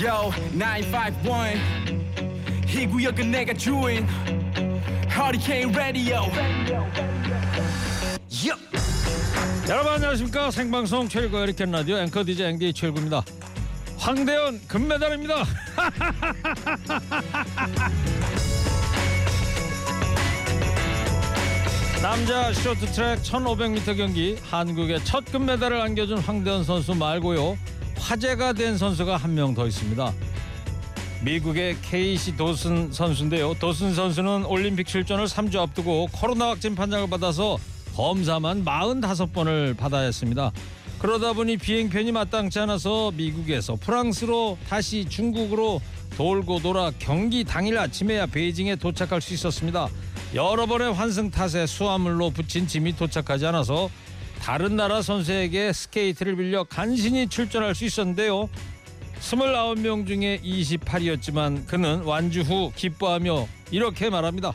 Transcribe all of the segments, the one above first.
Yo 951 이 구역은 내가 주인. Hurricane Radio. Yo. 여러분 안녕하십니까? 생방송 최일구 에리켄 라디오 앵커 DJ 앵디 최일구입니다. 황대현 금메달입니다. 남자 쇼트트랙 1500m 경기 한국의 첫 금메달을 안겨준 황대현 선수 말고요 화제가 된 선수가 한 명 더 있습니다 미국의 케이시 도슨 선수인데요 도슨 선수는 올림픽 출전을 3주 앞두고 코로나 확진 판정을 받아서 검사만 45번을 받아야 했습니다. 그러다 보니 비행편이 마땅치 않아서 미국에서 프랑스로 다시 중국으로 돌고 돌아 경기 당일 아침에야 베이징에 도착할 수 있었습니다. 여러 번의 환승 탓에 수화물로 붙인 짐이 도착하지 않아서 다른 나라 선수에게 스케이트를 빌려 간신히 출전할 수 있었는데요. 29명 중에 28이었지만 그는 완주 후 기뻐하며 이렇게 말합니다.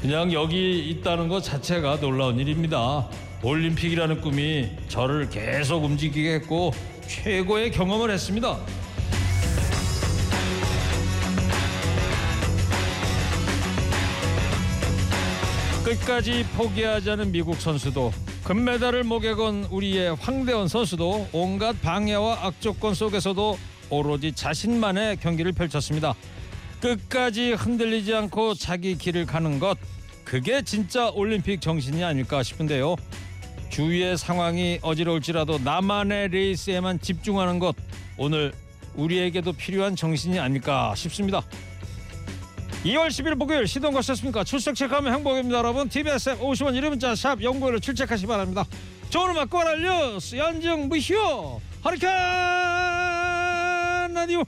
그냥 여기 있다는 것 자체가 놀라운 일입니다. 올림픽이라는 꿈이 저를 계속 움직이게 했고 최고의 경험을 했습니다. 끝까지 포기하지 않은 미국 선수도 금메달을 목에 건 우리의 황대원 선수도 온갖 방해와 악조건 속에서도 오로지 자신만의 경기를 펼쳤습니다. 끝까지 흔들리지 않고 자기 길을 가는 것 그게 진짜 올림픽 정신이 아닐까 싶은데요. 주위의 상황이 어지러울지라도 나만의 레이스에만 집중하는 것 오늘 우리에게도 필요한 정신이 아닐까 싶습니다. 2월 10일 목요일 시동 거셨습니까? 출석 체크하면 행복입니다 여러분. TBS 앱 50원 이름 문자 샵 연구를 출첵하시 기 바랍니다. 좋은 음악 꼬랄 뉴스 연정 무효 허리케인 라디오.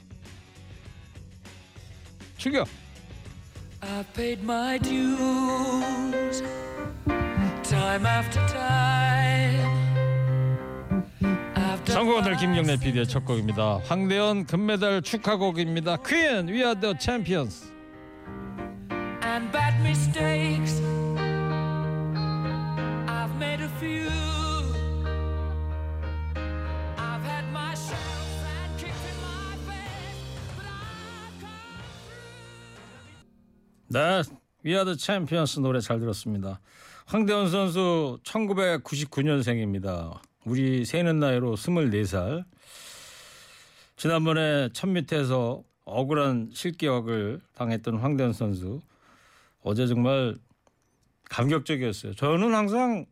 출격. I paid my dues time after time. My 김경래 PD의 첫 곡입니다. 황대현 금메달 축하곡입니다. Are The Champions and bad mistakes. I've made a few. I've had my shots and kicked in my face, but I've come 네, We Are The Champions 노래 잘 들었습니다. 황대현 선수 1999년생입니다. 우리 세는 나이로 24살. 지난번에 천 밑에서 억울한 실격을 당했던 황대현 선수. 어제 정말 감격적이었어요. 저는 항상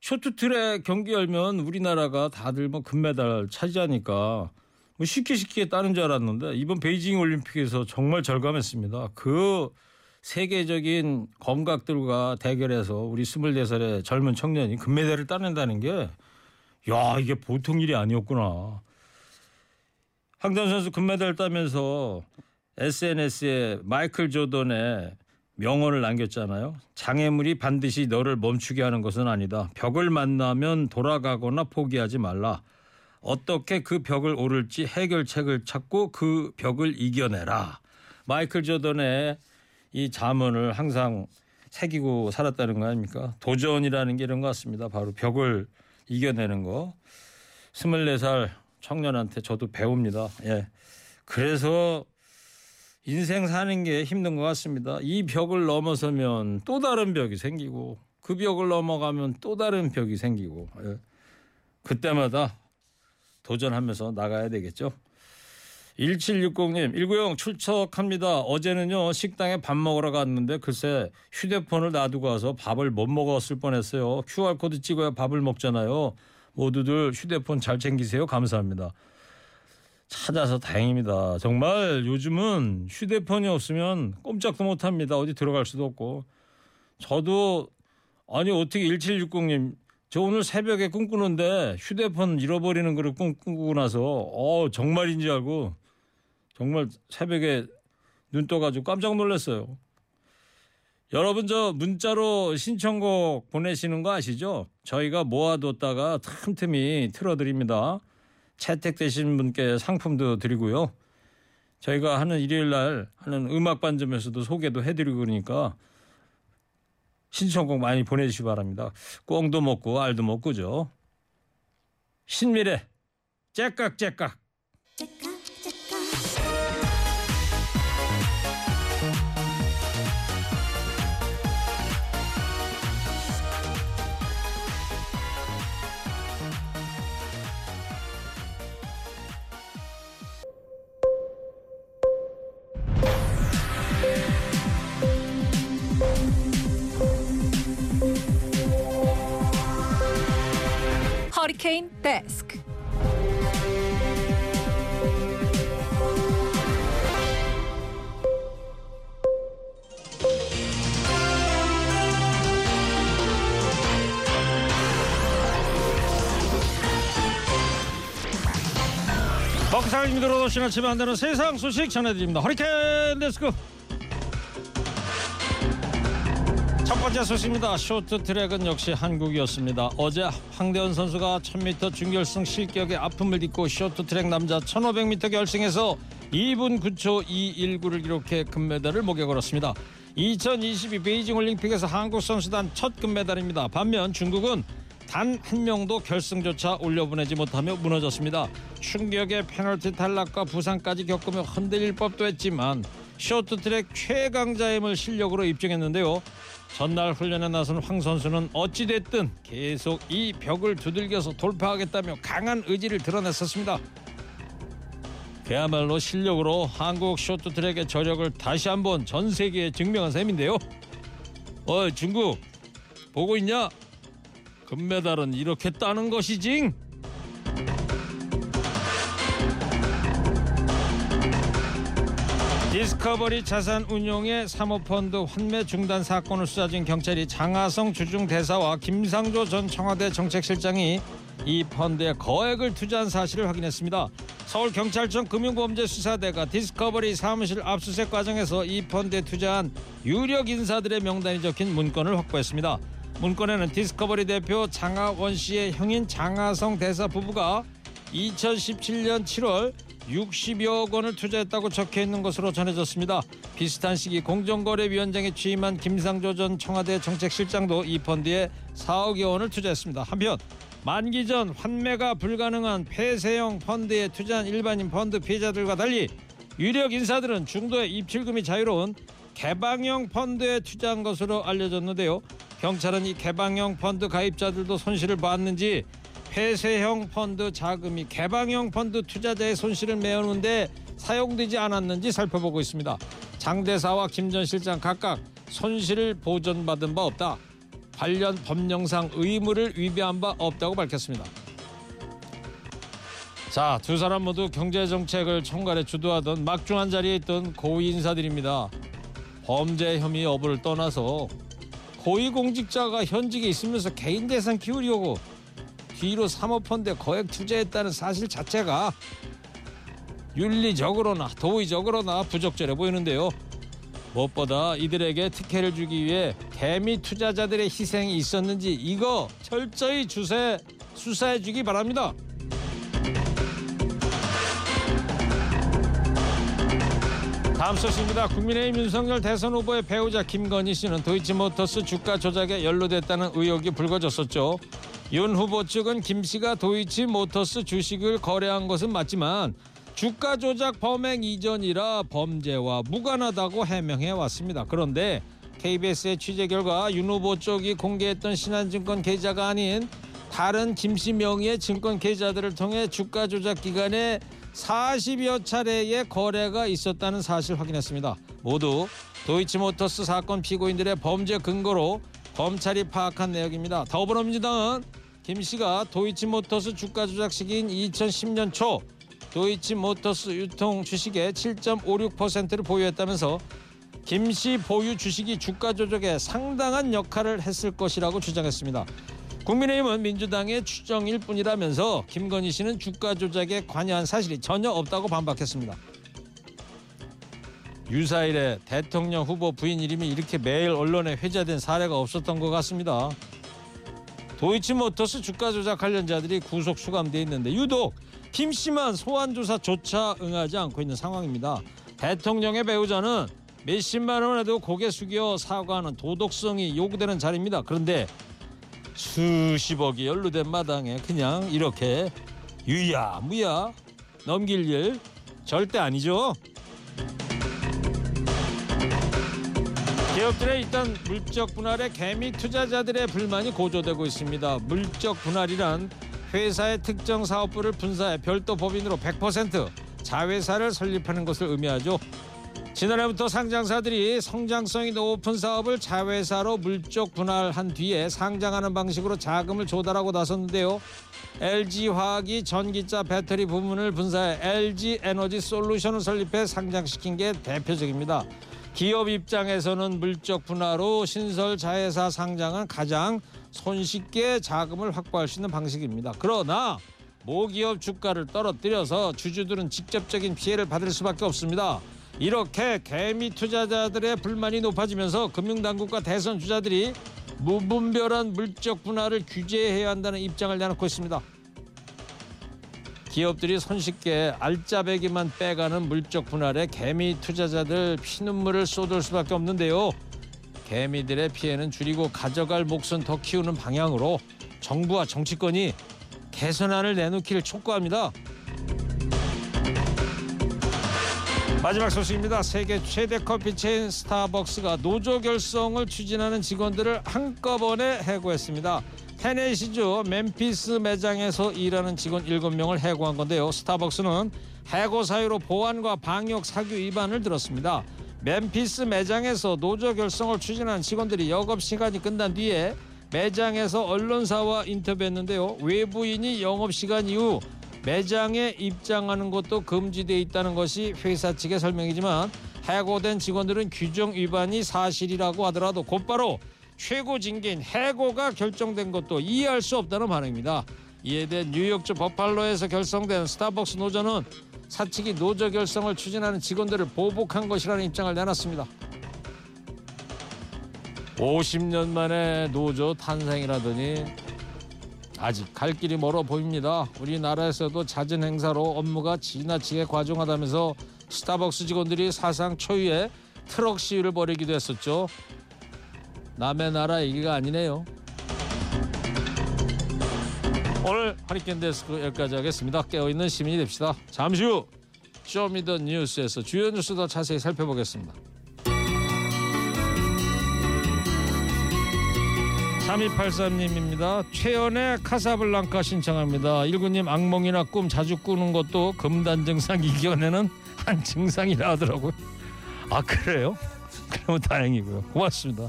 쇼트트랙 경기 열면 우리나라가 다들 뭐 금메달 차지하니까 뭐 쉽게 쉽게 따는 줄 알았는데 이번 베이징 올림픽에서 정말 절감했습니다. 그 세계적인 검각들과 대결해서 우리 24살의 젊은 청년이 금메달을 따낸다는 게 야, 이게 보통 일이 아니었구나. 황대현 선수 금메달 따면서 SNS에 마이클 조던의 명언을 남겼잖아요. 장애물이 반드시 너를 멈추게 하는 것은 아니다. 벽을 만나면 돌아가거나 포기하지 말라. 어떻게 그 벽을 오를지 해결책을 찾고 그 벽을 이겨내라. 마이클 조던의 이 자문을 항상 새기고 살았다는 거 아닙니까? 도전이라는 게 이런 것 같습니다. 바로 벽을 이겨내는 거. 24살 청년한테 저도 배웁니다. 예. 그래서 인생 사는 게 힘든 것 같습니다. 이 벽을 넘어서면 또 다른 벽이 생기고 그 벽을 넘어가면 또 다른 벽이 생기고 예. 그때마다 도전하면서 나가야 되겠죠. 1760님, 190 출석합니다. 어제는요, 식당에 밥 먹으러 갔는데 글쎄 휴대폰을 놔두고 와서 밥을 못 먹었을 뻔했어요. QR코드 찍어야 밥을 먹잖아요. 모두들 휴대폰 잘 챙기세요. 감사합니다. 찾아서 다행입니다. 정말 요즘은 휴대폰이 없으면 꼼짝도 못 합니다. 어디 들어갈 수도 없고. 저도 아니 어떻게 1760님 저 오늘 새벽에 꿈꾸는데 휴대폰 잃어버리는 거를 꿈꾸고 나서 어 정말인지 알고 정말 새벽에 눈 떠가지고 깜짝 놀랐어요. 여러분 저 문자로 신청곡 보내시는 거 아시죠? 저희가 모아뒀다가 틈틈이 틀어드립니다. 채택되신 분께 상품도 드리고요. 저희가 하는 일요일 날 하는 음악 반점에서도 소개도 해드리고 그러니까 신청곡 많이 보내주시 기 바랍니다. 꽁도 먹고 알도 먹고죠. 신미래 째깍째깍 째깍 데스크. 먹상을 들어오신 아침에 한다는 세상 소식 전해드립니다. 허리케인 데스크. 첫 번째 소식입니다. 쇼트트랙은 역시 한국이었습니다. 어제 황대현 선수가 1000m 준결승 실격의 아픔을 딛고 쇼트트랙 남자 1500m 결승에서 2분 9초 219를 기록해 금메달을 목에 걸었습니다. 2022 베이징 올림픽에서 한국 선수단 첫 금메달입니다. 반면 중국은 단 한 명도 결승조차 올려보내지 못하며 무너졌습니다. 충격의 페널티 탈락과 부상까지 겪으며 흔들릴 법도 했지만 쇼트트랙 최강자임을 실력으로 입증했는데요. 전날 훈련에 나선 황 선수는 어찌됐든 계속 이 벽을 두들겨서 돌파하겠다며 강한 의지를 드러냈었습니다. 그야말로 실력으로 한국 쇼트트랙의 저력을 다시 한번 전 세계에 증명한 셈인데요. 어 중국 보고 있냐? 금메달은 이렇게 따는 것이지. 디스커버리 자산운용의 사모펀드 환매 중단 사건을 수사 중 경찰이 장하성 주중 대사와 김상조 전 청와대 정책실장이 이 펀드에 거액을 투자한 사실을 확인했습니다. 서울경찰청 금융범죄수사대가 디스커버리 사무실 압수수색 과정에서 이 펀드에 투자한 유력 인사들의 명단이 적힌 문건을 확보했습니다. 문건에는 디스커버리 대표 장하원 씨의 형인 장하성 대사 부부가 2017년 7월 60여억 원을 투자했다고 적혀 있는 것으로 전해졌습니다. 비슷한 시기 공정거래위원장에 취임한 김상조 전 청와대 정책실장도 이 펀드에 4억여 원을 투자했습니다. 한편 만기 전 환매가 불가능한 폐쇄형 펀드에 투자한 일반인 펀드 피해자들과 달리 유력 인사들은 중도의 입출금이 자유로운 개방형 펀드에 투자한 것으로 알려졌는데요. 경찰은 이 개방형 펀드 가입자들도 손실을 봤는지 폐쇄형 펀드 자금이 개방형 펀드 투자자의 손실을 메우는데 사용되지 않았는지 살펴보고 있습니다. 장 대사와 김 전 실장 각각 손실을 보전받은 바 없다. 관련 법령상 의무를 위배한 바 없다고 밝혔습니다. 자, 두 사람 모두 경제 정책을 총괄해 주도하던 막중한 자리에 있던 고위 인사들입니다. 범죄 혐의 여부를 떠나서 고위 공직자가 현직에 있으면서 개인 재산 키우려고 뒤로 사모펀드에 거액 투자했다는 사실 자체가 윤리적으로나 도의적으로나 부적절해 보이는데요. 무엇보다 이들에게 특혜를 주기 위해 개미 투자자들의 희생이 있었는지 이거 철저히 주세 수사해 주기 바랍니다. 다음 소식입니다. 국민의힘 윤석열 대선 후보의 배우자 김건희 씨는 도이치모터스 주가 조작에 연루됐다는 의혹이 불거졌었죠. 윤 후보 측은 김 씨가 도이치 모터스 주식을 거래한 것은 맞지만 주가 조작 범행 이전이라 범죄와 무관하다고 해명해 왔습니다. 그런데 KBS의 취재 결과 윤 후보 쪽이 공개했던 신한증권 계좌가 아닌 다른 김 씨 명의의 증권 계좌들을 통해 주가 조작 기간에 40여 차례의 거래가 있었다는 사실 확인했습니다. 모두 도이치모터스 사건 피고인들의 범죄 근거로 검찰이 파악한 내역입니다. 더불어민주당은 김 씨가 도이치모터스 주가 조작 시기인 2010년 초 도이치모터스 유통 주식의 7.56%를 보유했다면서 김 씨 보유 주식이 주가 조작에 상당한 역할을 했을 것이라고 주장했습니다. 국민의힘은 민주당의 추정일 뿐이라면서 김건희 씨는 주가 조작에 관여한 사실이 전혀 없다고 반박했습니다. 유사일에 대통령 후보 부인 이름이 이렇게 매일 언론에 회자된 사례가 없었던 것 같습니다. 도이치모터스 주가 조작 관련자들이 구속 수감돼 있는데 유독 김 씨만 소환 조사조차 응하지 않고 있는 상황입니다. 대통령의 배우자는 몇십만 원에도 고개 숙여 사과하는 도덕성이 요구되는 자리입니다. 그런데 수십억이 연루된 마당에 그냥 이렇게 유야무야 넘길 일 절대 아니죠. 기업들의 일단 물적 분할에 개미 투자자들의 불만이 고조되고 있습니다. 물적 분할이란 회사의 특정 사업부를 분사해 별도 법인으로 100% 자회사를 설립하는 것을 의미하죠. 지난해부터 상장사들이 성장성이 높은 사업을 자회사로 물적 분할한 뒤에 상장하는 방식으로 자금을 조달하고 나섰는데요. LG화학이 전기차 배터리 부문을 분사해 LG에너지 솔루션을 설립해 상장시킨 게 대표적입니다. 기업 입장에서는 물적 분할로 신설 자회사 상장은 가장 손쉽게 자금을 확보할 수 있는 방식입니다. 그러나 모기업 주가를 떨어뜨려서 주주들은 직접적인 피해를 받을 수밖에 없습니다. 이렇게 개미 투자자들의 불만이 높아지면서 금융당국과 대선 주자들이 무분별한 물적 분할을 규제해야 한다는 입장을 내놓고 있습니다. 기업들이 손쉽게 알짜배기만 빼가는 물적 분할에 개미 투자자들 피눈물을 쏟을 수밖에 없는데요. 개미들의 피해는 줄이고 가져갈 몫은 더 키우는 방향으로 정부와 정치권이 개선안을 내놓기를 촉구합니다. 마지막 소식입니다. 세계 최대 커피 체인 스타벅스가 노조 결성을 추진하는 직원들을 한꺼번에 해고했습니다. 테네시주 멤피스 매장에서 일하는 직원 7명을 해고한 건데요. 스타벅스는 해고 사유로 보안과 방역 사규 위반을 들었습니다. 멤피스 매장에서 노조 결성을 추진한 직원들이 영업 시간이 끝난 뒤에 매장에서 언론사와 인터뷰했는데요. 외부인이 영업 시간 이후 매장에 입장하는 것도 금지돼 있다는 것이 회사 측의 설명이지만 해고된 직원들은 규정 위반이 사실이라고 하더라도 곧바로 최고 징계인 해고가 결정된 것도 이해할 수 없다는 반응입니다. 이에 대해 뉴욕주 버팔로에서 결성된 스타벅스 노조는 사측이 노조 결성을 추진하는 직원들을 보복한 것이라는 입장을 내놨습니다. 50년 만에 노조 탄생이라더니 아직 갈 길이 멀어 보입니다. 우리나라에서도 잦은 행사로 업무가 지나치게 과중하다면서 스타벅스 직원들이 사상 초유의 트럭 시위를 벌이기도 했었죠. 남의 나라 얘기가 아니네요. 오늘 허리케인 데스크 여기까지 하겠습니다. 깨어있는 시민이 됩시다. 잠시 후 show me the 뉴스에서 주요 뉴스 더 자세히 살펴보겠습니다. 3283님입니다. 최헌의 카사블랑카 신청합니다. 일구님 악몽이나 꿈 자주 꾸는 것도 금단 증상 이겨내는 한 증상이라 하더라고요. 아 그래요? 그러면 다행이고요. 고맙습니다.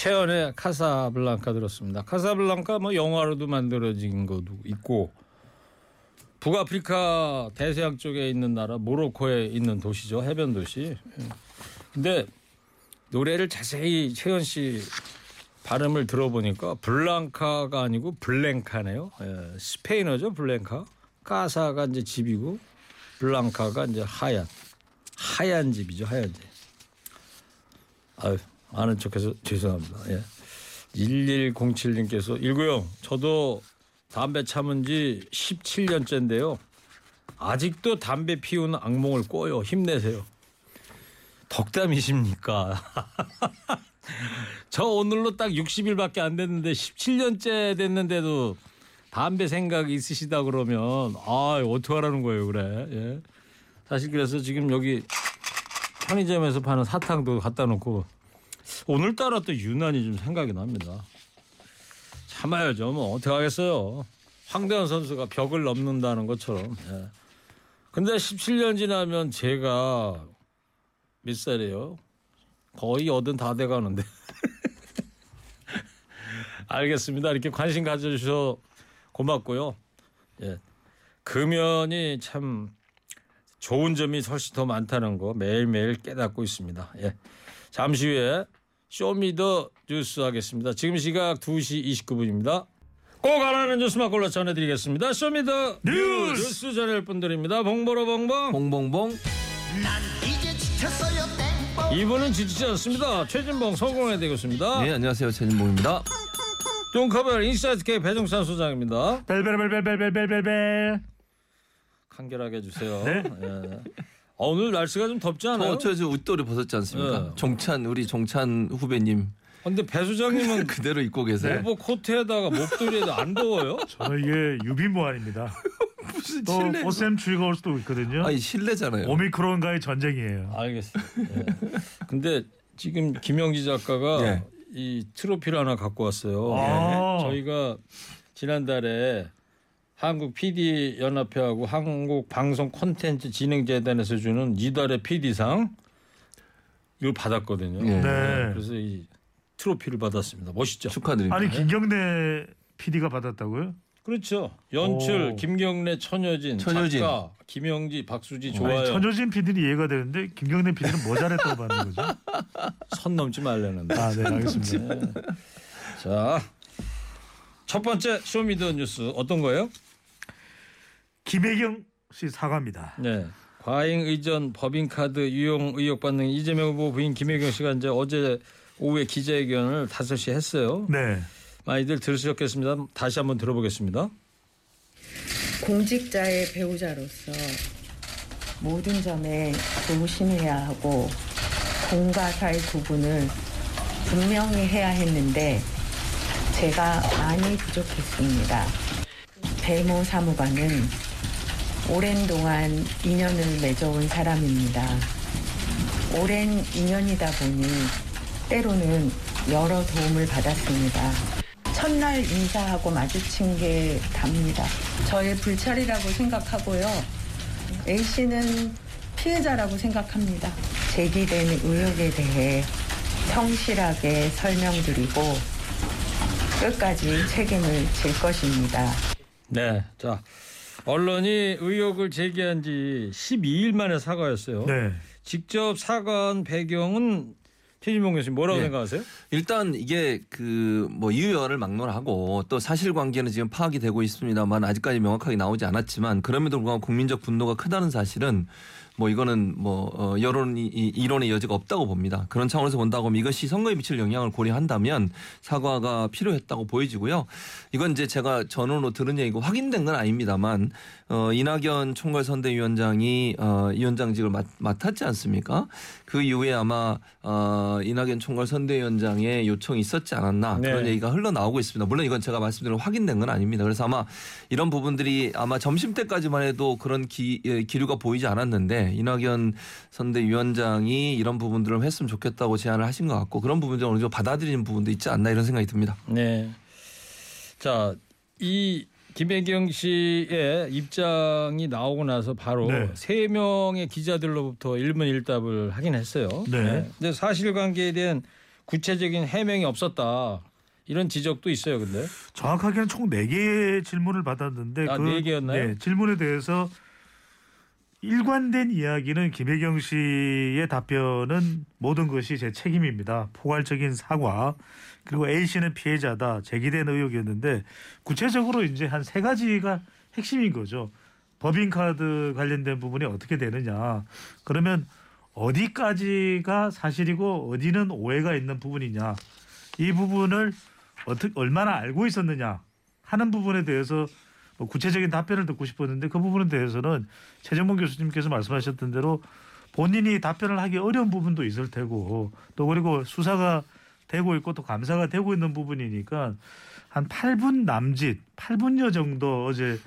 최연의 카사블랑카 들었습니다. 카사블랑카 뭐 영화로도 만들어진 것도 있고 북아프리카 대서양 쪽에 있는 나라 모로코에 있는 도시죠 해변 도시. 예. 근데 노래를 자세히 최연 씨 발음을 들어보니까 블랑카가 아니고 블랭카네요. 예, 스페인어죠 블랭카. 카사가 이제 집이고 블랑카가 이제 하얀 하얀 집이죠 하얀 집. 아유 아는 척해서 죄송합니다. 예. 1107님께서 일구형 저도 담배 참은 지 17년째인데요. 아직도 담배 피우는 악몽을 꿔요. 힘내세요. 덕담이십니까? 저 오늘로 딱 60일밖에 안 됐는데 17년째 됐는데도 담배 생각이 있으시다 그러면 아 어떡하라는 거예요 그래. 예. 사실 그래서 지금 여기 편의점에서 파는 사탕도 갖다 놓고 오늘따라 또 유난히 좀 생각이 납니다. 참아야죠. 뭐 어떻게 하겠어요. 황대현 선수가 벽을 넘는다는 것처럼. 예. 근데 17년 지나면 제가 몇 살이에요? 거의 여든 다 돼가는데. 알겠습니다. 이렇게 관심 가져주셔서 고맙고요. 예. 금연이 참 좋은 점이 훨씬 더 많다는 거 매일매일 깨닫고 있습니다. 예. 잠시 후에 show me the 뉴스 하겠습니다. 지금 시각 2시 29분입니다. 꼭 알아는 뉴스만 골라 전해드리겠습니다. show me the 뉴스, 뉴스 전할 분들입니다. 봉보로 봉봉. 봉봉봉 이분은 지치지 않습니다. 최진봉 성공회 되겠습니다. 네 안녕하세요 최진봉입니다 뚱커벨 인사이트 K 배종찬 소장입니다. 벨벨벨벨벨벨벨벨. 간결하게 해주세요. 예. 어, 오늘 날씨가 좀 덥지 않아요? 저, 저 웃도를 벗었지 않습니까 네. 종찬 우리 종찬 후배님 근데 배 소장님은 그대로 입고 계세요 내복 코트에다가 목도리에도 안 더워요? 저는 이게 유비무환입니다. 무슨 또 실내? 오셈 추위가 올 수도 있거든요. 아니 실내잖아요. 오미크론과의 전쟁이에요. 알겠습니다. 예. 근데 지금 김영지 작가가 예. 이 트로피를 하나 갖고 왔어요. 아. 저희가 지난달에 한국 PD 연합회하고 한국 방송 콘텐츠 진흥재단에서 주는 이달의 PD상 이걸 받았거든요. 예. 네. 그래서 이 트로피를 받았습니다. 멋있죠? 축하드립니다. 아니 김경래 PD가 받았다고요? 그렇죠. 연출 오. 김경래, 천여진, 천여진. 작가 김영지, 박수지 아니, 좋아요. 천조진 PD는 이해가 되는데 김경래 PD는 뭐 잘했다고 받는 거죠? 선 넘지 말라는데. 아, 네, 알겠습니다. 네. 자, 첫 번째 Show Me the 뉴스 어떤 거예요? 김혜경 씨 사과입니다. 네. 과잉 의전 법인카드 유용 의혹 받는 이재명 후보 부인 김혜경 씨가 이제 어제 오후에 기자회견을 5시에 했어요. 네. 많이들 들으셨겠습니다. 다시 한번 들어보겠습니다. 공직자의 배우자로서 모든 점에 조심해야 하고 공과 사의 구분을 분명히 해야 했는데 제가 많이 부족했습니다. 배모 사무관은 오랜 동안 인연을 맺어온 사람입니다. 오랜 인연이다 보니 때로는 여러 도움을 받았습니다. 첫날 인사하고 마주친 게 답니다. 저의 불찰이라고 생각하고요. A씨는 피해자라고 생각합니다. 제기된 의혹에 대해 성실하게 설명드리고 끝까지 책임을 질 것입니다. 네. 자, 언론이 의혹을 제기한 지 12일 만에 사과였어요. 네. 직접 사과한 배경은 최진봉 교수님 뭐라고 예. 생각하세요? 일단 이게 그 뭐 이유연을 막론하고 또 사실관계는 지금 파악이 되고 있습니다만 아직까지 명확하게 나오지 않았지만 그럼에도 불구하고 국민적 분노가 크다는 사실은 뭐 이거는 뭐 어, 여론이 이- 이론의 여지가 없다고 봅니다. 그런 차원에서 본다고 하면 이것이 선거에 미칠 영향을 고려한다면 사과가 필요했다고 보여지고요. 이건 이제 제가 전원으로 들은 얘기고 확인된 건 아닙니다만 어, 이낙연 총괄선대위원장이 어, 위원장직을 맡, 맡았지 않습니까? 그 이후에 아마 어, 이낙연 총괄선대위원장의 요청이 있었지 않았나 네. 그런 얘기가 흘러나오고 있습니다. 물론 이건 제가 말씀드린 확인된 건 아닙니다. 그래서 아마 이런 부분들이 아마 점심 때까지만 해도 그런 기, 예, 기류가 보이지 않았는데 이낙연 선대위원장이 이런 부분들을 했으면 좋겠다고 제안을 하신 것 같고 그런 부분들 어느 정도 받아들이는 부분도 있지 않나 이런 생각이 듭니다. 네. 자, 이 김혜경 씨의 입장이 나오고 나서 바로 네. 세 명의 기자들로부터 일문일답을 하긴 했어요. 네. 근데 사실관계에 대한 구체적인 해명이 없었다. 이런 지적도 있어요. 근데 정확하게는 총 4개의 질문을 받았는데 아, 그네 개였나요? 네, 질문에 대해서 일관된 이야기는 김혜경 씨의 답변은 모든 것이 제 책임입니다. 포괄적인 사과 그리고 A 씨는 피해자다 제기된 의혹이었는데 구체적으로 이제 한 세 가지가 핵심인 거죠. 법인카드 관련된 부분이 어떻게 되느냐. 그러면 어디까지가 사실이고 어디는 오해가 있는 부분이냐. 이 부분을 어떻게 얼마나 알고 있었느냐 하는 부분에 대해서 뭐 구체적인 답변을 듣고 싶었는데 그 부분에 대해서는 최정문 교수님께서 말씀하셨던 대로 본인이 답변을 하기 어려운 부분도 있을 테고 또 그리고 수사가 되고 있고 또 감사가 되고 있는 부분이니까 한 8분 남짓 8분여 정도 어제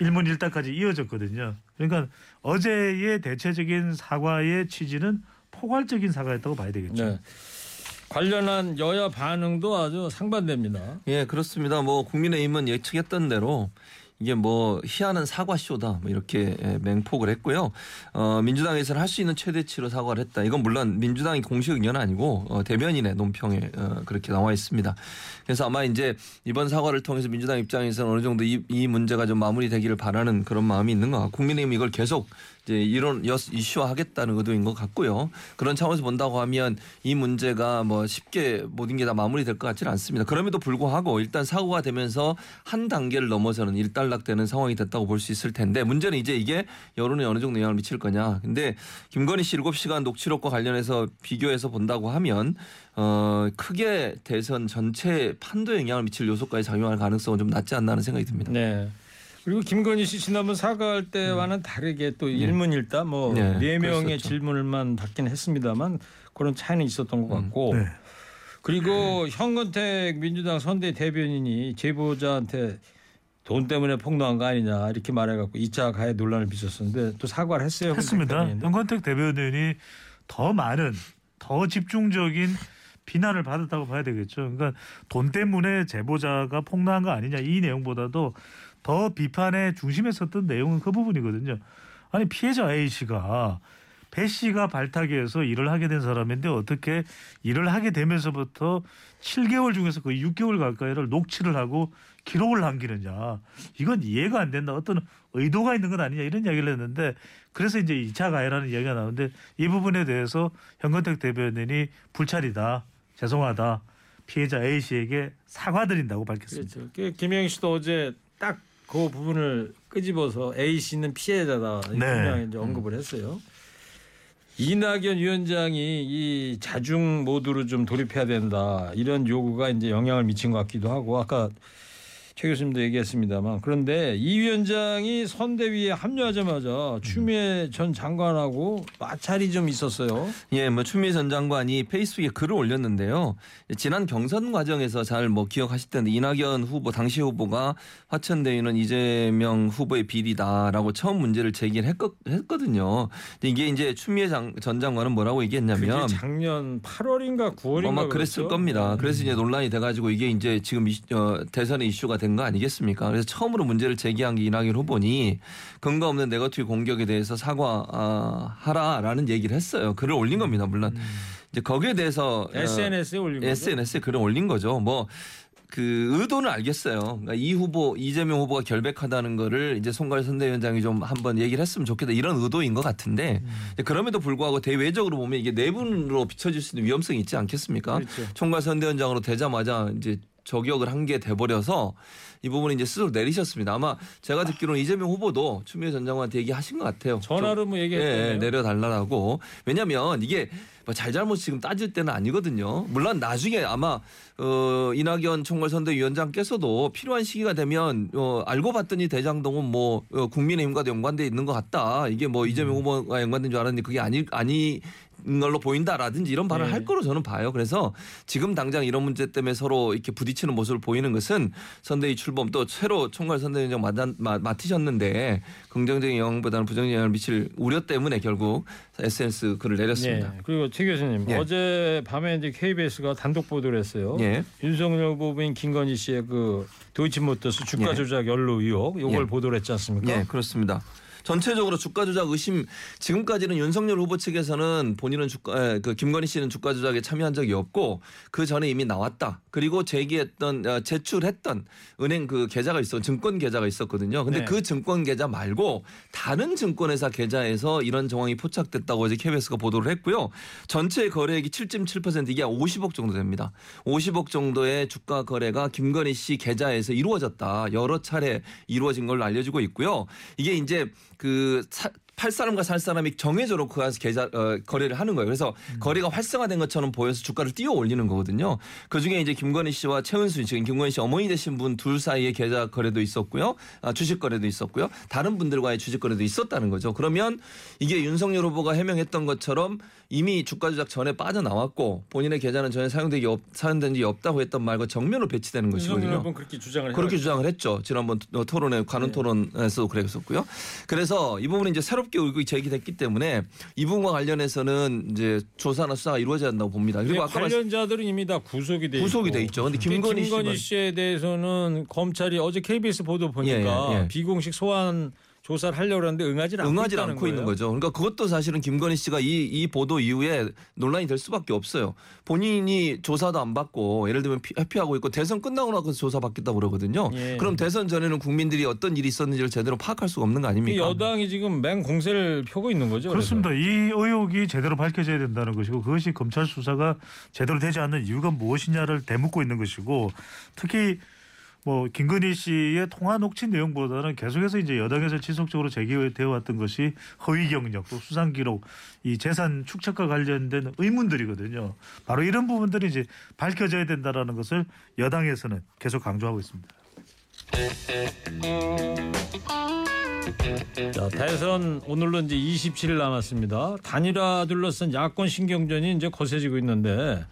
일문일답까지 이어졌거든요. 그러니까 어제의 대체적인 사과의 취지는 포괄적인 사과였다고 봐야 되겠죠. 네. 관련한 여야 반응도 아주 상반됩니다. 예, 그렇습니다. 뭐 국민의힘은 예측했던 대로 이게 뭐 희한한 사과 쇼다 뭐 이렇게 예, 맹폭을 했고요. 어, 민주당에서는 할 수 있는 최대치로 사과를 했다. 이건 물론 민주당이 공식 의견은 아니고 어, 대변인의 논평에 어, 그렇게 나와 있습니다. 그래서 아마 이제 이번 사과를 통해서 민주당 입장에서는 어느 정도 이, 이 문제가 좀 마무리되기를 바라는 그런 마음이 있는 것 같고 국민의힘 이걸 계속 이제 이런 여- 이슈화하겠다는 의도인 것 같고요. 그런 차원에서 본다고 하면 이 문제가 뭐 쉽게 모든 게 다 마무리될 것 같지는 않습니다. 그럼에도 불구하고 일단 사고가 되면서 한 단계를 넘어서는 일단락되는 상황이 됐다고 볼 수 있을 텐데 문제는 이제 이게 여론에 어느 정도 영향을 미칠 거냐. 근데 김건희 씨 7시간 녹취록과 관련해서 비교해서 본다고 하면 어 크게 대선 전체 판도에 영향을 미칠 요소까지 작용할 가능성은 좀 낮지 않나 하는 생각이 듭니다. 네. 그리고 김건희 씨 지난번 사과할 때와는 다르게 또 일문일답 뭐 네, 네 명의. 질문을만 받긴 했습니다만 그런 차이는 있었던 것 같고 네. 그리고 현건택 민주당 선대 대변인이 제보자한테 돈 때문에 폭로한 거 아니냐 이렇게 말해갖고 2차 가해 논란을 빚었었는데 또 사과를 했어요. 했습니다. 현건택 대변인이 더 많은 더 집중적인 비난을 받았다고 봐야 되겠죠. 그러니까 돈 때문에 제보자가 폭로한 거 아니냐 이 내용보다도 더 비판의 중심에 섰던 내용은 그 부분이거든요. 아니 피해자 A 씨가 배 씨가 발탁해서 일을 하게 된 사람인데 어떻게 일을 하게 되면서부터 7개월 중에서 거의 6개월 가까이를 녹취를 하고 기록을 남기느냐 이건 이해가 안 된다 어떤 의도가 있는 건 아니냐 이런 이야기를 했는데 그래서 이제 2차 가해라는 이야기가 나오는데 이 부분에 대해서 현건택 대변인이 불찰이다 죄송하다 피해자 A 씨에게 사과드린다고 밝혔습니다. 그렇죠. 그 김영 씨도 어제 딱 그 부분을 끄집어서 A 씨는 피해자다 네. 분명히 이제 언급을 했어요. 이낙연 위원장이 이 자중 모드로 좀 돌입해야 된다 이런 요구가 이제 영향을 미친 것 같기도 하고 아까 최 교수님도 얘기했습니다만 그런데 이 위원장이 선대위에 합류하자마자 추미애 전 장관하고 마찰이 좀 있었어요. 예, 뭐 추미애 전 장관이 페이스북에 글을 올렸는데요. 지난 경선 과정에서 잘 뭐 기억하실 텐데 이낙연 후보 당시 후보가 화천대유는 이재명 후보의 비리다라고 처음 문제를 제기를 했거. 근데 이게 이제 추미애 장, 전 장관은 뭐라고 얘기했냐면 작년 8월인가 9월인가 아마 그랬을 겁니다. 그래서 이제 논란이 돼가지고 이게 이제 지금 이, 어, 대선의 이슈가 된거 아니겠습니까? 그래서 처음으로 문제를 제기한 게 이낙연 후보니 근거 없는 네거티브 공격에 대해서 사과하라라는 얘기를 했어요. 글을 올린 겁니다. 물론 이제 거기에 대해서 어, SNS에 올린 거죠. SNS에 글을 올린 거죠. 뭐. 그 의도는 알겠어요. 그러니까 이 후보 이재명 후보가 결백하다는 거를 이제 송갈 선대위원장이 좀 한번 얘기를 했으면 좋겠다 이런 의도인 것 같은데 이제 그럼에도 불구하고 대외적으로 보면 이게 내분으로 비춰질 수 있는 위험성이 있지 않겠습니까? 그렇죠. 총괄 선대위원장으로 되자마자 이제 저격을 한 게 돼버려서 이 부분을 이제 스스로 내리셨습니다. 아마 제가 듣기로는 이재명 후보도 추미애 전 장관한테 얘기하신 것 같아요. 전화로 뭐 예, 얘기했잖아요. 내려달라고. 왜냐하면 이게 뭐 잘잘못 지금 따질 때는 아니거든요. 물론 나중에 아마 어, 이낙연 총괄선대위원장께서도 필요한 시기가 되면 어, 알고 봤더니 대장동은 뭐 어, 국민의힘과도 연관돼 있는 것 같다. 이게 뭐 이재명 후보가 연관된 줄 알았는데 그게 아니 아니. 걸로 보인다라든지 이런 발언을 네. 할 거로 저는 봐요. 그래서 지금 당장 이런 문제 때문에 서로 이렇게 부딪히는 모습을 보이는 것은 선대위 출범 또 새로 총괄 선대위원장 맡- 맡으셨는데 긍정적인 영향보다는 부정적인 영향을 미칠 우려 때문에 결국 SNS 글을 내렸습니다. 네. 그리고 최 교수님 예. 어제 밤에 이제 KBS가 단독 보도를 했어요. 예. 윤석열 후보인 김건희 씨의 그 도이치모터스 주가 예. 조작 연루 의혹 요걸 예. 보도를 했지 않습니까? 예, 그렇습니다. 전체적으로 주가 조작 의심 지금까지는 윤석열 후보 측에서는 본인은 주가 에, 그 김건희 씨는 주가 조작에 참여한 적이 없고 그 전에 이미 나왔다. 그리고 제기했던 어, 제출했던 은행 그 계좌가 있어 증권 계좌가 있었거든요. 근데 네. 그 증권 계좌 말고 다른 증권회사 계좌에서 이런 정황이 포착됐다고 어제 KBS가 보도를 했고요. 전체 거래액이 7.7% 이게 50억 정도 됩니다. 50억 정도의 주가 거래가 김건희 씨 계좌에서 이루어졌다. 여러 차례 이루어진 걸로 알려지고 있고요. 이게 이제 그 사- 팔 사람과 살 사람이 정해져 놓고 가서 계좌 어, 거래를 하는 거예요. 그래서 거래가 활성화된 것처럼 보여서 주가를 띄워 올리는 거거든요. 그 중에 이제 김건희 씨와 최은수 씨, 김건희 씨 어머니 되신 분 둘 사이에 계좌 거래도 있었고요, 아, 주식 거래도 있었고요, 다른 분들과의 주식 거래도 있었다는 거죠. 그러면 이게 윤석열 후보가 해명했던 것처럼 이미 주가 조작 전에 빠져나왔고 본인의 계좌는 전혀 사용되기 없, 사용된 적이 없다고 했던 말과 정면으로 배치되는 것이거든요. 그렇게 주장을 그렇게. 주장을 했죠. 지난번 어, 토론회 관훈 네. 토론에서도 그랬었고요. 그래서 이 부분이 이제 새롭 게 의혹이 제기됐기 때문에 이 부분과 관련해서는 이제 조사나 수사가 이루어져야 한다고 봅니다. 그리고 아까 관련자들은 이미 다 구속이 돼 구속이 있고. 돼 있죠. 근데 김건희 김건희 씨에 대해서는 검찰이 어제 KBS 보도 보니까 예, 예, 예. 비공식 소환 조사를 하려고 하는데 응하지 않고 응하지 않고 있는 거예요. 거죠. 그러니까 그것도 사실은 김건희 씨가 이, 이 보도 이후에 논란이 될 수밖에 없어요. 본인이 조사도 안 받고 예를 들면 피- 회피하고 있고 대선 끝나고 나서 조사 받겠다고 그러거든요. 예. 그럼 대선 전에는 국민들이 어떤 일이 있었는지를 제대로 파악할 수가 없는 거이 아닙니까? 여당이 지금 맹 공세를 펴고 있는 거죠. 그래서. 그렇습니다. 이 의혹이 제대로 밝혀져야 된다는 것이고 그것이 검찰 수사가 제대로 되지 않는 이유가 무엇이냐를 되묻고 있는 것이고 특히 뭐 김건희 씨의 통화 녹취 내용보다는 계속해서 이제 여당에서 지속적으로 제기되어 왔던 것이 허위 경력 또 수상 기록 이 재산 축적과 관련된 의문들이거든요. 바로 이런 부분들이 이제 밝혀져야 된다라는 것을 여당에서는 계속 강조하고 있습니다. 자, 대선 오늘로 이제 27일 남았습니다. 단일화 둘러싼 야권 신경전이 이제 거세지고 있는데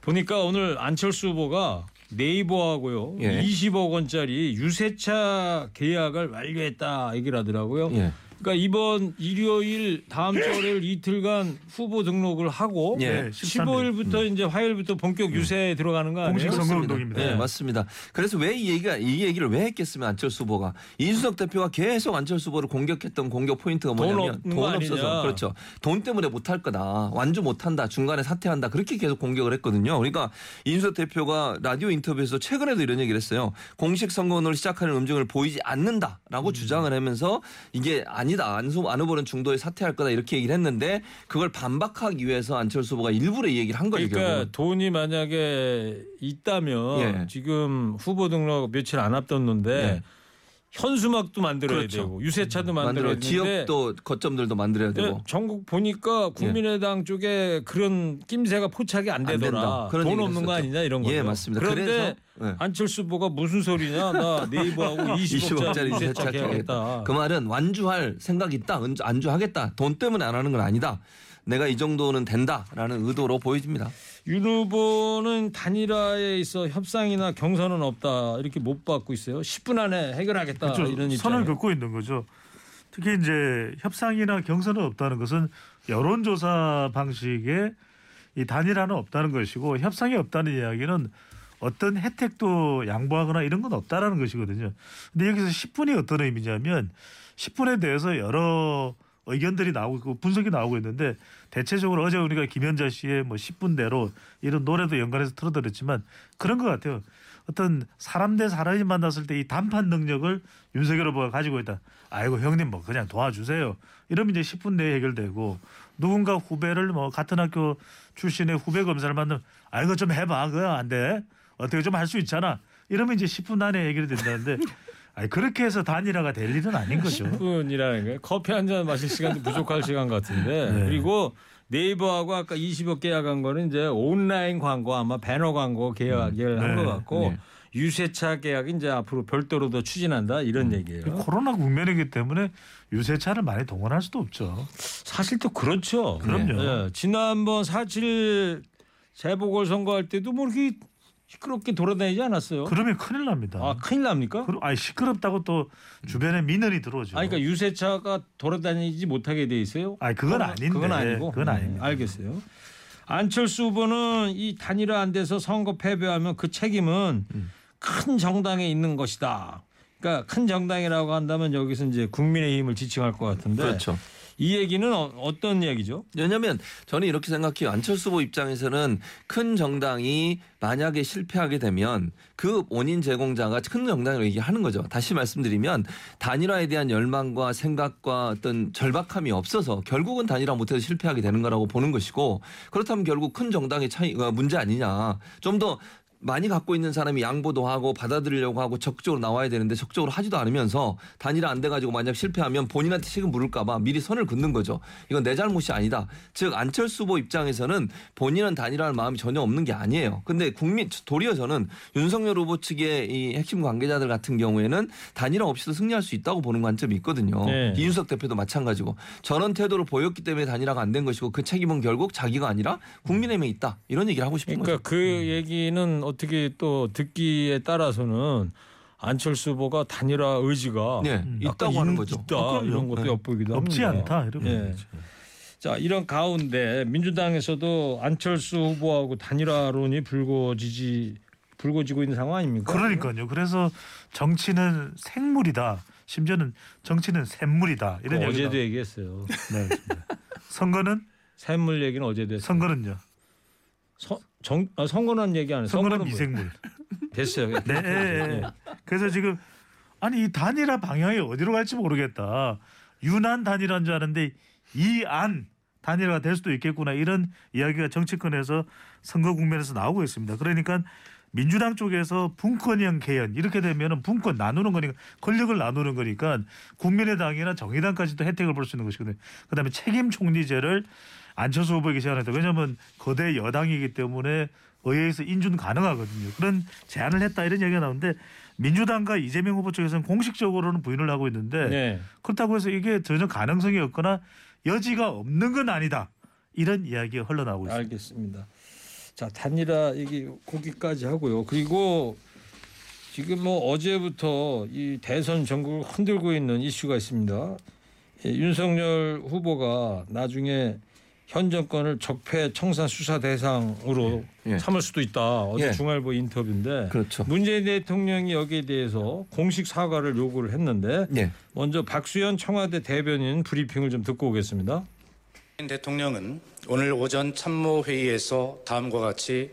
보니까 오늘 안철수 후보가 네이버하고요. 예. 20억 원짜리 유세차 계약을 완료했다 얘기를 하더라고요. 예. 그러니까 이번 일요일 다음 주 월요일 이틀간 후보 등록을 하고 예. 15일부터 이제 화요일부터 본격 유세에 들어가는 거 아니에요? 공식 선거. 운동입니다. 네, 맞습니다. 그래서 왜 이 얘기가 이 얘기를 왜 했겠으면 안철수 후보가 이준석 대표가 계속 안철수 후보를 공격했던 공격 포인트가 돈 뭐냐면 없는 거 없어서 아니냐. 그렇죠. 돈 때문에 못 할 거다. 완주 못 한다. 중간에 사퇴한다. 그렇게 계속 공격을 했거든요. 그러니까 이준석 대표가 라디오 인터뷰에서 최근에도 이런 얘기를 했어요. 공식 선거운동을 시작하는 음증을 보이지 않는다라고 주장을 하면서 이게 아니 다. 안, 후- 안 후보는 중도에 사퇴할 거다 이렇게 얘기를 했는데 그걸 반박하기 위해서 안철수 후보가 일부러 이 얘기를 한 거죠. 그러니까 결국은. 돈이 만약에 있다면 예. 지금 후보 등록 며칠 안 앞뒀는데 예. 현수막도 만들어야 그렇죠. 되고 유세차도 만들어야 만들어 되는데 지역도 거점들도 만들어야 네, 되고 전국 보니까 국민의당 쪽에 그런 낌새가 포착이 안안 된다. 되더라. 그런 돈 없는 거. 아니냐 이런 거죠. 예, 맞습니다. 그런데 그래서, 예. 안철수 후보가 무슨 소리냐? 나 네이버하고 20억짜리 20억짜리 유세차 세차 계약했다. 그 말은 완주할 생각이 있다. 안주하겠다. 돈 때문에 안 하는 건 아니다. 내가 이 정도는 된다라는 의도로 보여집니다. 윤 후보는 단일화에 있어 협상이나 경선은 없다 이렇게 못 받고 있어요. 10분 안에 해결하겠다 그렇죠. 이런 입장. 선을 긋고 있는 거죠. 특히 이제 협상이나 경선은 없다는 것은 여론조사 방식에 이 단일화는 없다는 것이고 협상이 없다는 이야기는 어떤 혜택도 양보하거나 이런 건 없다라는 것이거든요. 근데 여기서 10분이 어떤 의미냐면 10분에 대해서 여러 의견들이 나오고 분석이 나오고 있는데 대체적으로 어제 우리가 김현자 씨의 뭐 10분대로 이런 노래도 연관해서 틀어드렸지만 그런 것 같아요. 어떤 사람 대 사람이 만났을 때 이談판 능력을 윤석열 후보가 가지고 있다. 아이고 형님 뭐 그냥 도와주세요. 이러면 이제 10분 내에 해결되고 누군가 후배를 뭐 같은 학교 출신의 후배 검사를 만나면 아 이거 좀 해봐 그거 안 돼. 어떻게 좀 할 수 있잖아. 이러면 이제 10분 안에 해결이 된다는데 아니 그렇게 해서 단일화가 될 일은 아닌 거죠. 10분이라는 게 커피 한 잔 마실 시간도 부족할 시간 같은데 네. 그리고 네이버하고 아까 20억 계약한 거는 이제 온라인 광고 아마 배너 광고 계약을 한 네. 것 같고 네. 유세차 계약이 이제 앞으로 별도로 더 추진한다 이런 얘기예요. 코로나 국면이기 때문에 유세차를 많이 동원할 수도 없죠. 사실 또 그렇죠. 그럼요. 예, 지난번 4.7 재보궐 선거할 때도 뭐 이렇게 시끄럽게 돌아다니지 않았어요. 그러면 큰일 납니다. 아 큰일 납니까? 그럼 아니 시끄럽다고 또 주변에 민원이 들어오죠. 아, 그러니까 유세차가 돌아다니지 못하게 돼 있어요? 아니, 그건 아닌데. 그건 아니고. 그건 네, 아닙니다. 알겠어요. 안철수 후보는 이 단일화 안 돼서 선거 패배하면 그 책임은 음. 큰 정당에 있는 것이다. 그러니까 큰 정당이라고 한다면 여기서 이제 국민의힘을 지칭할 것 같은데 그렇죠. 이 얘기는 어, 떤 얘기죠? 왜냐하면 저는 이렇게 생각해요. 안철수 후보 입장에서는 큰 정당이 만약에 실패하게 되면 그 원인 제공자가 큰 정당이라고 얘기하는 거죠. 다시 말씀드리면 단일화에 대한 열망과 생각과 어떤 절박함이 없어서 결국은 단일화 못해서 실패하게 되는 거라고 보는 것이고 그렇다면 결국 큰 정당의 차이가 문제 아니냐. 좀 더 많이 갖고 있는 사람이 양보도 하고 받아들이려고 하고 적극적으로 나와야 되는데 적극적으로 하지도 않으면서 단일화 안 돼가지고 만약 실패하면 본인한테 책임 물을까봐 미리 선을 긋는 거죠. 이건 내 잘못이 아니다. 즉 안철수 후보 입장에서는 본인은 단일화할 마음이 전혀 없는 게 아니에요. 근데 국민 도리어 저는 윤석열 후보 측의 이 핵심 관계자들 같은 경우에는 단일화 없이도 승리할 수 있다고 보는 관점이 있거든요. 네. 이준석 대표도 마찬가지고 저런 태도를 보였기 때문에 단일화가 안 된 것이고 그 책임은 결국 자기가 아니라 국민의힘에 있다. 이런 얘기를 하고 싶은 그러니까 거죠. 그 얘기는 어떻게 또 듣기에 따라서는 안철수 후보가 단일화 의지가 네, 있다고 하는 있- 거죠. 있다 어, 그럼요. 이런 것도 네. 엿보기도 없지 합니다. 않다 이러면 예. 되죠. 자 이런 가운데 민주당에서도 안철수 후보하고 단일화론이 불거지지 불거지고 있는 상황 아닙니까? 그러니까요. 그래서 정치는 생물이다. 심지어는 정치는 샘물이다. 이런 그거 얘기가 어제도 얘기했어요. 네. 선거는 샘물 얘기는 어제도 했어요. 선거는요. 서, 정, 아, 선거는 얘기 안 해요. 선거는 뭐- 미생물. 됐어요. 네. 예, 예. 그래서 지금 아니 이 단일화 방향이 어디로 갈지 모르겠다. 유난 단일화인 줄 아는데 이 안 단일화가 될 수도 있겠구나 이런 이야기가 정치권에서 선거 국면에서 나오고 있습니다. 그러니까 민주당 쪽에서 분권형 개헌 이렇게 되면은 분권 나누는 거니까 권력을 나누는 거니까 국민의당이나 정의당까지도 혜택을 볼 수 있는 것이거든요. 그다음에 책임 총리제를 안철수 후보에게 제안했다. 왜냐하면 거대 여당이기 때문에 의회에서 인준 가능하거든요. 그런 제안을 했다 이런 얘기가 나오는데 민주당과 이재명 후보 쪽에서는 공식적으로는 부인을 하고 있는데 네. 그렇다고 해서 이게 전혀 가능성이 없거나 여지가 없는 건 아니다. 이런 이야기가 흘러나오고 있습니다. 알겠습니다. 자 단일화 얘기 거기까지 하고요. 그리고 지금 뭐 어제부터 이 대선 전국을 흔들고 있는 이슈가 있습니다. 예, 윤석열 후보가 나중에 현 정권을 적폐 청산 수사 대상으로 예. 삼을 수도 있다. 어제 예. 중앙일보 인터뷰인데 그렇죠. 문재인 대통령이 여기에 대해서 공식 사과를 요구를 했는데 예. 먼저 박수현 청와대 대변인 브리핑을 좀 듣고 오겠습니다. 문재인 대통령은 오늘 오전 참모 회의에서 다음과 같이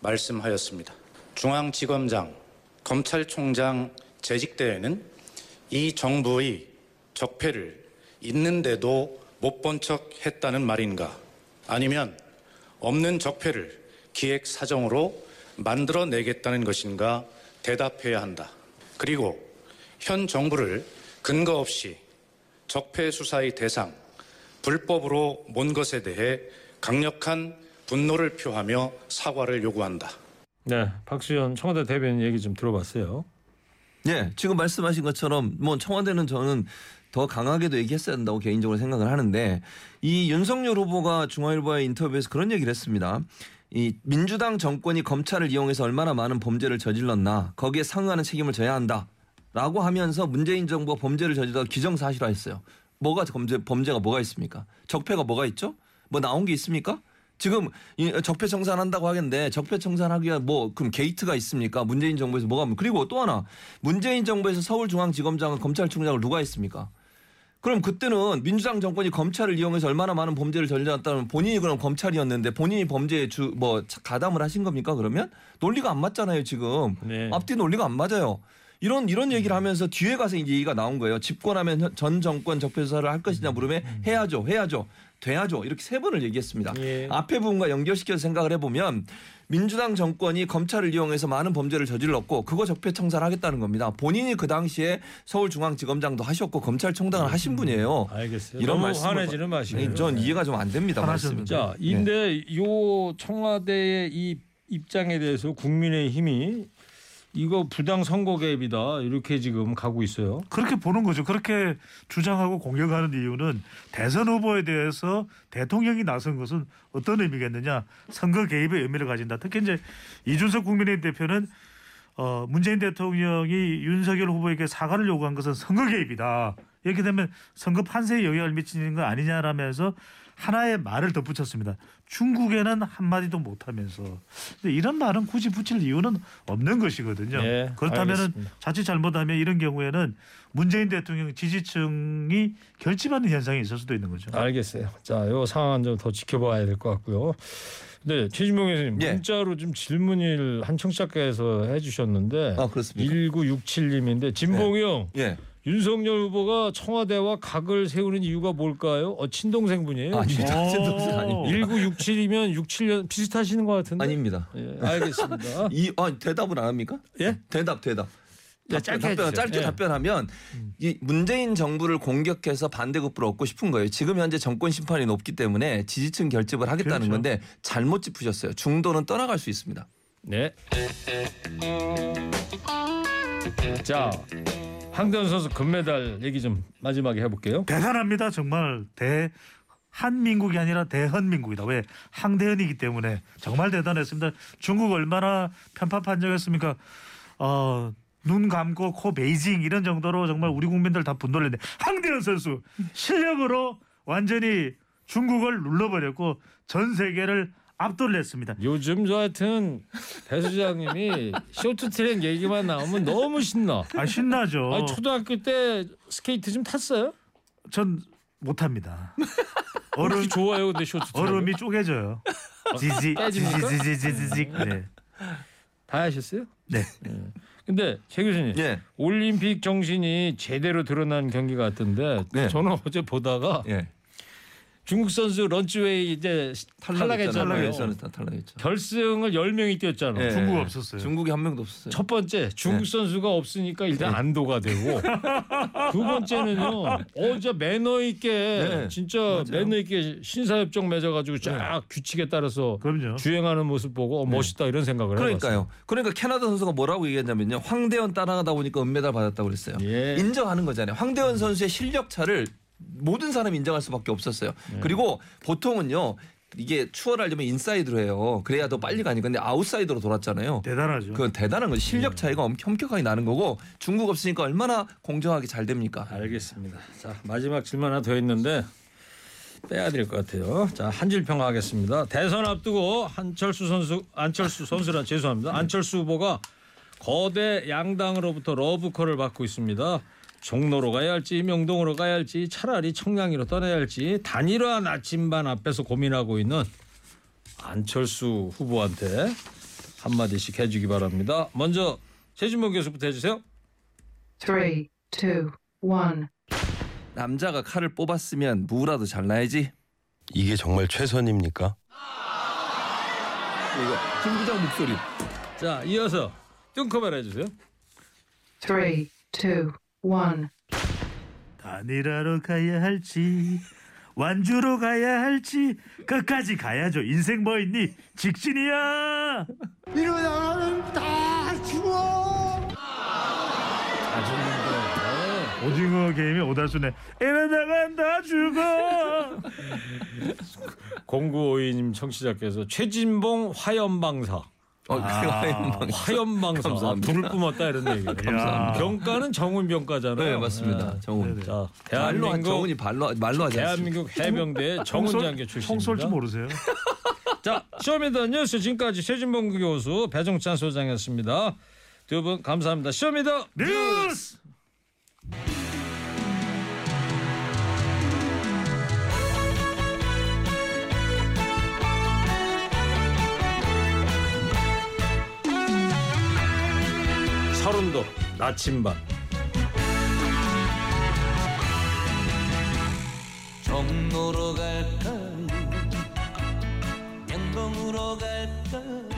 말씀하였습니다. 중앙지검장, 검찰총장 재직 때에는 이 정부의 적폐를 있는데도 못 본 척 했다는 말인가? 아니면 없는 적폐를 기획 사정으로 만들어내겠다는 것인가 대답해야 한다. 그리고 현 정부를 근거 없이 적폐 수사의 대상, 불법으로 몬 것에 대해 강력한 분노를 표하며 사과를 요구한다. 네, 박수현 청와대 대변인 얘기 좀 들어봤어요. 예, 지금 말씀하신 것처럼 뭐 청와대는 저는 더 강하게도 얘기했어야 한다고 개인적으로 생각을 하는데 이 윤석열 후보가 중앙일보의 인터뷰에서 그런 얘기를 했습니다. 이 민주당 정권이 검찰을 이용해서 얼마나 많은 범죄를 저질렀나 거기에 상응하는 책임을 져야 한다 라고 하면서 문재인 정부가 범죄를 저질러 기정사실화했어요. 뭐가 범죄 범죄가 뭐가 있습니까? 적폐가 뭐가 있죠? 뭐 나온 게 있습니까? 지금 이 적폐 청산한다고 하겠는데 적폐 청산하기 위한 뭐 그럼 게이트가 있습니까? 문재인 정부에서 뭐가 뭐- 그리고 또 하나 문재인 정부에서 서울중앙지검장은 검찰총장을 누가 했습니까? 그럼 그때는 민주당 정권이 검찰을 이용해서 얼마나 많은 범죄를 저질렀다면 본인이 그럼 검찰이었는데 본인이 범죄에 주 뭐 가담을 하신 겁니까? 그러면 논리가 안 맞잖아요 지금 네. 앞뒤 논리가 안 맞아요. 이런 이런 얘기를 하면서 뒤에 가서 이제 얘기가 나온 거예요. 집권하면 현- 전 정권 적폐 수사를 할 것이냐 물으면 해야죠, 해야죠, 돼야죠 이렇게 세 번을 얘기했습니다. 예. 앞에 부분과 연결시켜서 생각을 해보면 민주당 정권이 검찰을 이용해서 많은 범죄를 저질렀고 그거 적폐 청산 하겠다는 겁니다. 본인이 그 당시에 서울중앙지검장도 하셨고 검찰총장을 하신 분이에요. 알겠어요. 이런 너무 말씀을 화내지는 마시고요. 전 이해가 좀 안 됩니다. 화나셨는데. 자, 인데 요 청와대의 이 입장에 대해서 국민의 힘이 이거 부당 선거 개입이다 이렇게 지금 가고 있어요. 그렇게 보는 거죠. 그렇게 주장하고 공격하는 이유는 대선 후보에 대해서 대통령이 나선 것은 어떤 의미겠느냐? 선거 개입의 의미를 가진다. 특히 이제 이준석 국민의힘 대표는 어, 문재인 대통령이 윤석열 후보에게 사과를 요구한 것은 선거 개입이다. 이렇게 되면 선거 판세에 영향을 미치는 거 아니냐라면서 하나의 말을 덧붙였습니다. 중국에는 한마디도 못하면서. 근데 이런 말은 굳이 붙일 이유는 없는 것이거든요. 네, 그렇다면은 알겠습니다. 자칫 잘못하면 이런 경우에는 문재인 대통령 지지층이 결집하는 현상이 있을 수도 있는 거죠. 알겠어요. 자, 요 상황 좀 더 지켜봐야 될 것 같고요. 네, 최진봉 교수님 예. 문자로 좀 질문을 한 청취자께서 해주셨는데 아 그렇습니까? 1967님인데 진봉이 형 예. 윤석열 후보가 청와대와 각을 세우는 이유가 뭘까요? 어, 친동생분이에요. 아닙니다. 제 동생 아닙니다. 1967이면 67년 비슷하시는 것 같은데. 아닙니다. 예, 알겠습니다. 이 아, 대답을 안 합니까? 예? 대답 대답. 야, 답변, 짧게 답변. 짧게 예. 답변하면 이 문재인 정부를 공격해서 반대급부를 얻고 싶은 거예요. 지금 현재 정권 심판이 높기 때문에 지지층 결집을 하겠다는 그렇죠. 건데 잘못 짚으셨어요. 중도는 떠나갈 수 있습니다. 네. 자, 황대현 선수 금메달 얘기 좀 마지막에 해볼게요. 대단합니다. 정말 대 한민국이 아니라 대헌민국이다. 왜 항대헌이기 때문에 정말 대단했습니다. 중국 얼마나 편파 판정했습니까? 어, 눈 감고 코 베이징 이런 정도로 정말 우리 국민들 다 분노를 했는데 항대헌 선수 실력으로 완전히 중국을 눌러버렸고 전 세계를 압도를 했습니다. 요즘 저 하여튼 배 소장님이 쇼트트랙 얘기만 나오면 너무 신나. 아 신나죠. 아니, 초등학교 때 스케이트 좀 탔어요? 전 못합니다. 얼음 좋아요, 근데 쇼트트랙. 얼음이 쪼개져요. 지지 깨집니까? 지지 지지 지지. 네. 다 하셨어요? 네. 근데 최 교수님 예. 올림픽 정신이 제대로 드러난 경기 같은데 네. 저는 어제 보다가 예. 중국 선수 런쯔웨이 이제 탈락했잖아요. 탈락했죠. 결승을 10명이 뛰었잖아요. 예. 중국 없었어요. 중국이 한 명도 없었어요. 첫 번째 중국 네. 선수가 없으니까 일단 안도가 되고 두 번째는요. 어 진짜 매너 있게 네. 진짜 맞아요. 매너 있게 신사협정 맺어 가지고 쫙 규칙에 따라서 그럼요. 주행하는 모습 보고 어, 멋있다 이런 생각을 해봤어요. 그러니까요. 그러니까 캐나다 선수가 뭐라고 얘기했냐면요. 황대현 따라가다 보니까 은메달 받았다고 그랬어요. 예. 인정하는 거잖아요. 황대현 선수의 실력 차를 모든 사람이 인정할 수밖에 없었어요. 그리고 보통은요. 이게 추월하려면 인사이드로 해요. 그래야 더 빨리 가니까 근데 아웃사이드로 돌았잖아요. 대단하죠. 그건 대단한 거죠. 실력 차이가 엄- 엄격하게 나는 거고 중국 없으니까 얼마나 공정하게 잘 됩니까? 알겠습니다. 자 마지막 질문 하나 더 있는데 빼야 될 것 같아요. 자 한줄 평하겠습니다. 대선 앞두고 한철수 선수 안철수 선수란 죄송합니다. 안철수 후보가 거대 양당으로부터 러브콜을 받고 있습니다. 종로로 가야 할지 명동으로 가야 할지 차라리 청량리로 떠나야 할지 단일화 나침반 앞에서 고민하고 있는 안철수 후보한테 한마디씩 해주기 바랍니다. 먼저 최진모 교수부터 해주세요. Three, two, one. 남자가 칼을 뽑았으면 무라도 잘라야지. 이게 정말 최선입니까? 이거 김 부장 목소리. 자 이어서 뚱커벨 해주세요. Three, two, one. 단일화로 가야 할지 완주로 가야 할지 끝까지 가야죠. 인생 뭐 있니? 직진이야. 이러다가는 다 죽어. 다 죽는데. 오징어 게임의 오달순에 이러다간 다 죽어. 0952님 청취자께서 최진봉 화염방사. 어, 아, 화염방사. 아. 불을 뿜었다 이런 얘기. 감사합니다. 병과는 정훈 병과잖아요. 네 맞습니다. 정훈. 네네. 자, 대한민국 정훈이 말로 말로 하지. 대한민국 해병대 정훈 장교 출신입니다. 모르세요? 자, Show Me the 뉴스 지금까지 최진봉 교수, 배종찬 소장이었습니다. 두 분 감사합니다. Show Me the 뉴스. 서른도 나침반. 종로로 갈까요? 명동으로 갈까요?